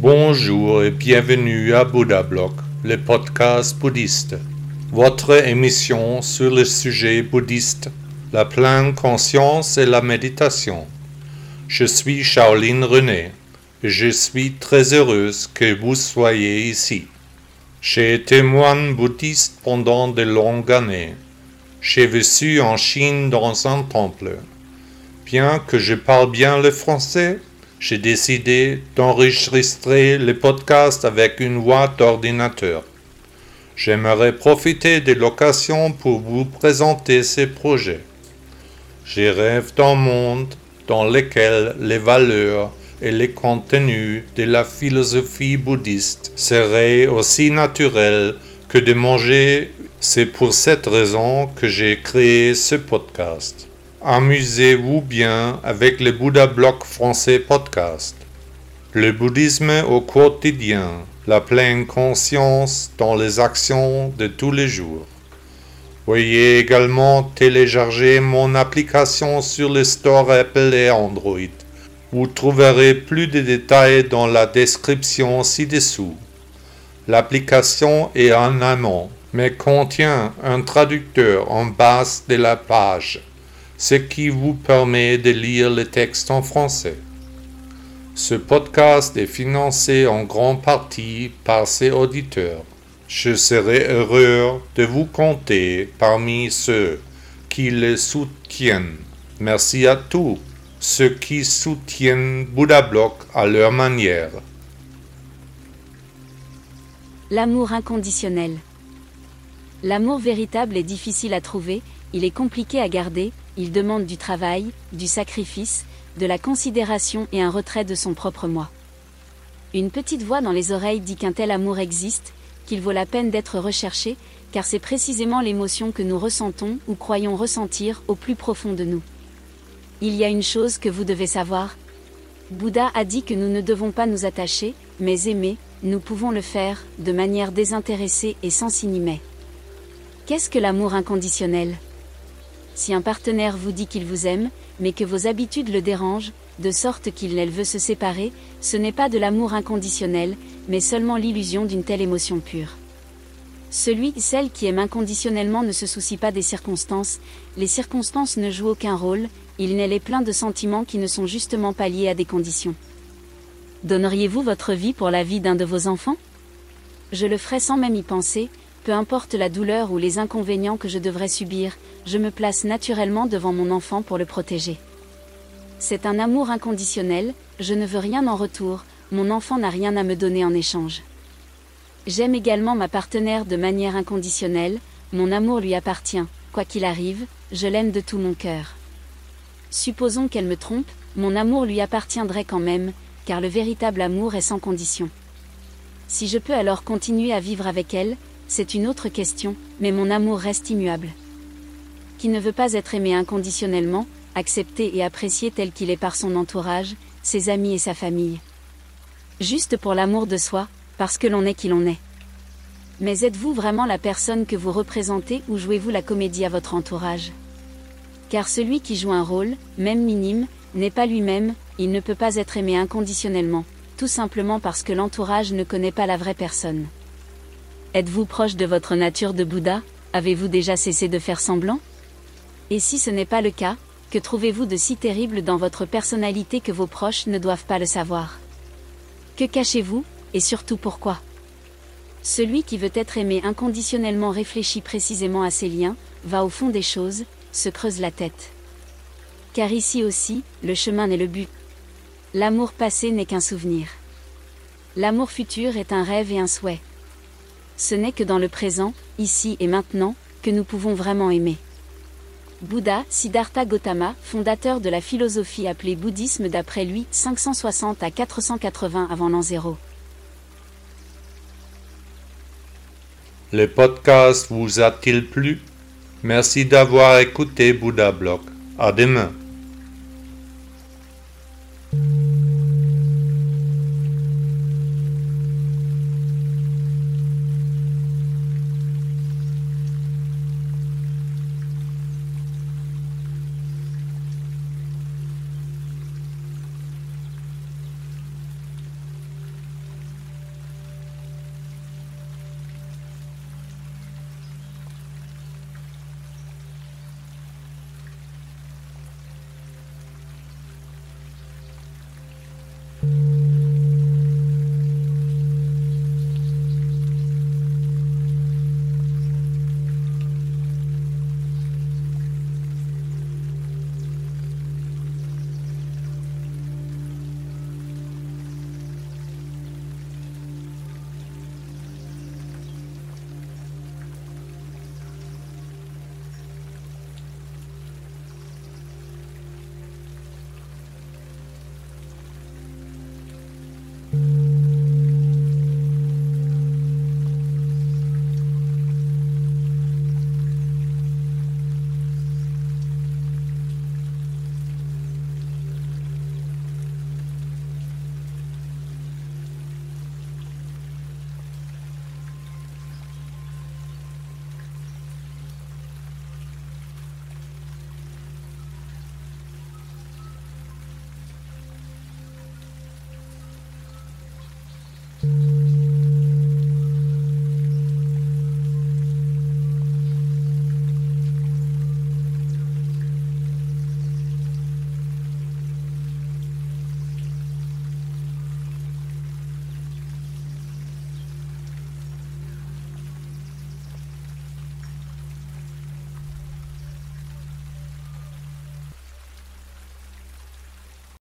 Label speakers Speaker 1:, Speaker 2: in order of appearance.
Speaker 1: Bonjour et bienvenue à Bouddha Blog, le podcast bouddhiste. Votre émission sur le sujet bouddhiste, la pleine conscience et la méditation. Je suis Shaolin René et je suis très heureuse que vous soyez ici. J'ai été moine bouddhiste pendant de longues années. J'ai vécu en Chine dans un temple. Bien que je parle bien le français, j'ai décidé d'enregistrer le podcast avec une voix d'ordinateur. J'aimerais profiter de l'occasion pour vous présenter ces projets. Je rêve d'un monde dans lequel les valeurs et les contenus de la philosophie bouddhiste seraient aussi naturels que de manger. C'est pour cette raison que j'ai créé ce podcast. Amusez-vous bien avec le Bouddha Bloc français podcast. Le bouddhisme au quotidien, la pleine conscience dans les actions de tous les jours. Veuillez également télécharger mon application sur le store Apple et Android. Vous trouverez plus de détails dans la description ci-dessous. L'application est en amont, mais contient un traducteur en bas de la page ce qui vous permet de lire le texte en français. Ce podcast est financé en grande partie par ses auditeurs. Je serai heureux de vous compter parmi ceux qui le soutiennent. Merci à tous ceux qui soutiennent Bouddha Block à leur manière.
Speaker 2: L'amour inconditionnel. L'amour véritable est difficile à trouver, il est compliqué à garder, il demande du travail, du sacrifice, de la considération et un retrait de son propre moi. Une petite voix dans les oreilles dit qu'un tel amour existe, qu'il vaut la peine d'être recherché, car c'est précisément l'émotion que nous ressentons ou croyons ressentir au plus profond de nous. Il y a une chose que vous devez savoir. Bouddha a dit que nous ne devons pas nous attacher, mais aimer, nous pouvons le faire, de manière désintéressée et sans s'inimer. Qu'est-ce que l'amour inconditionnel? Si un partenaire vous dit qu'il vous aime, mais que vos habitudes le dérangent, de sorte qu'il elle veut se séparer, ce n'est pas de l'amour inconditionnel, mais seulement l'illusion d'une telle émotion pure. Celui, celle qui aime inconditionnellement ne se soucie pas des circonstances, les circonstances ne jouent aucun rôle, il n'est les plein de sentiments qui ne sont justement pas liés à des conditions. Donneriez-vous votre vie pour la vie d'un de vos enfants? Je le ferai sans même y penser, peu importe la douleur ou les inconvénients que je devrais subir, je me place naturellement devant mon enfant pour le protéger. C'est un amour inconditionnel, je ne veux rien en retour, mon enfant n'a rien à me donner en échange. J'aime également ma partenaire de manière inconditionnelle, mon amour lui appartient, quoi qu'il arrive, je l'aime de tout mon cœur. Supposons qu'elle me trompe, mon amour lui appartiendrait quand même, car le véritable amour est sans condition. Si je peux alors continuer à vivre avec elle, c'est une autre question, mais mon amour reste immuable. Qui ne veut pas être aimé inconditionnellement, accepté et apprécié tel qu'il est par son entourage, ses amis et sa famille. Juste pour l'amour de soi, parce que l'on est qui l'on est. Mais êtes-vous vraiment la personne que vous représentez ou jouez-vous la comédie à votre entourage? Car celui qui joue un rôle, même minime, n'est pas lui-même, il ne peut pas être aimé inconditionnellement, tout simplement parce que l'entourage ne connaît pas la vraie personne. Êtes-vous proche de votre nature de Bouddha? Avez-vous déjà cessé de faire semblant? Et si ce n'est pas le cas, que trouvez-vous de si terrible dans votre personnalité que vos proches ne doivent pas le savoir? Que cachez-vous, et surtout pourquoi? Celui qui veut être aimé inconditionnellement réfléchit précisément à ses liens, va au fond des choses, se creuse la tête. Car ici aussi, le chemin n'est le but. L'amour passé n'est qu'un souvenir. L'amour futur est un rêve et un souhait ce n'est que dans le présent, ici et maintenant, que nous pouvons vraiment aimer. Bouddha, Siddhartha Gautama, fondateur de la philosophie appelée bouddhisme d'après lui, 560 à 480 avant l'an zéro.
Speaker 1: Le podcast vous a-t-il plu? Merci d'avoir écouté Bouddha Blog. À demain.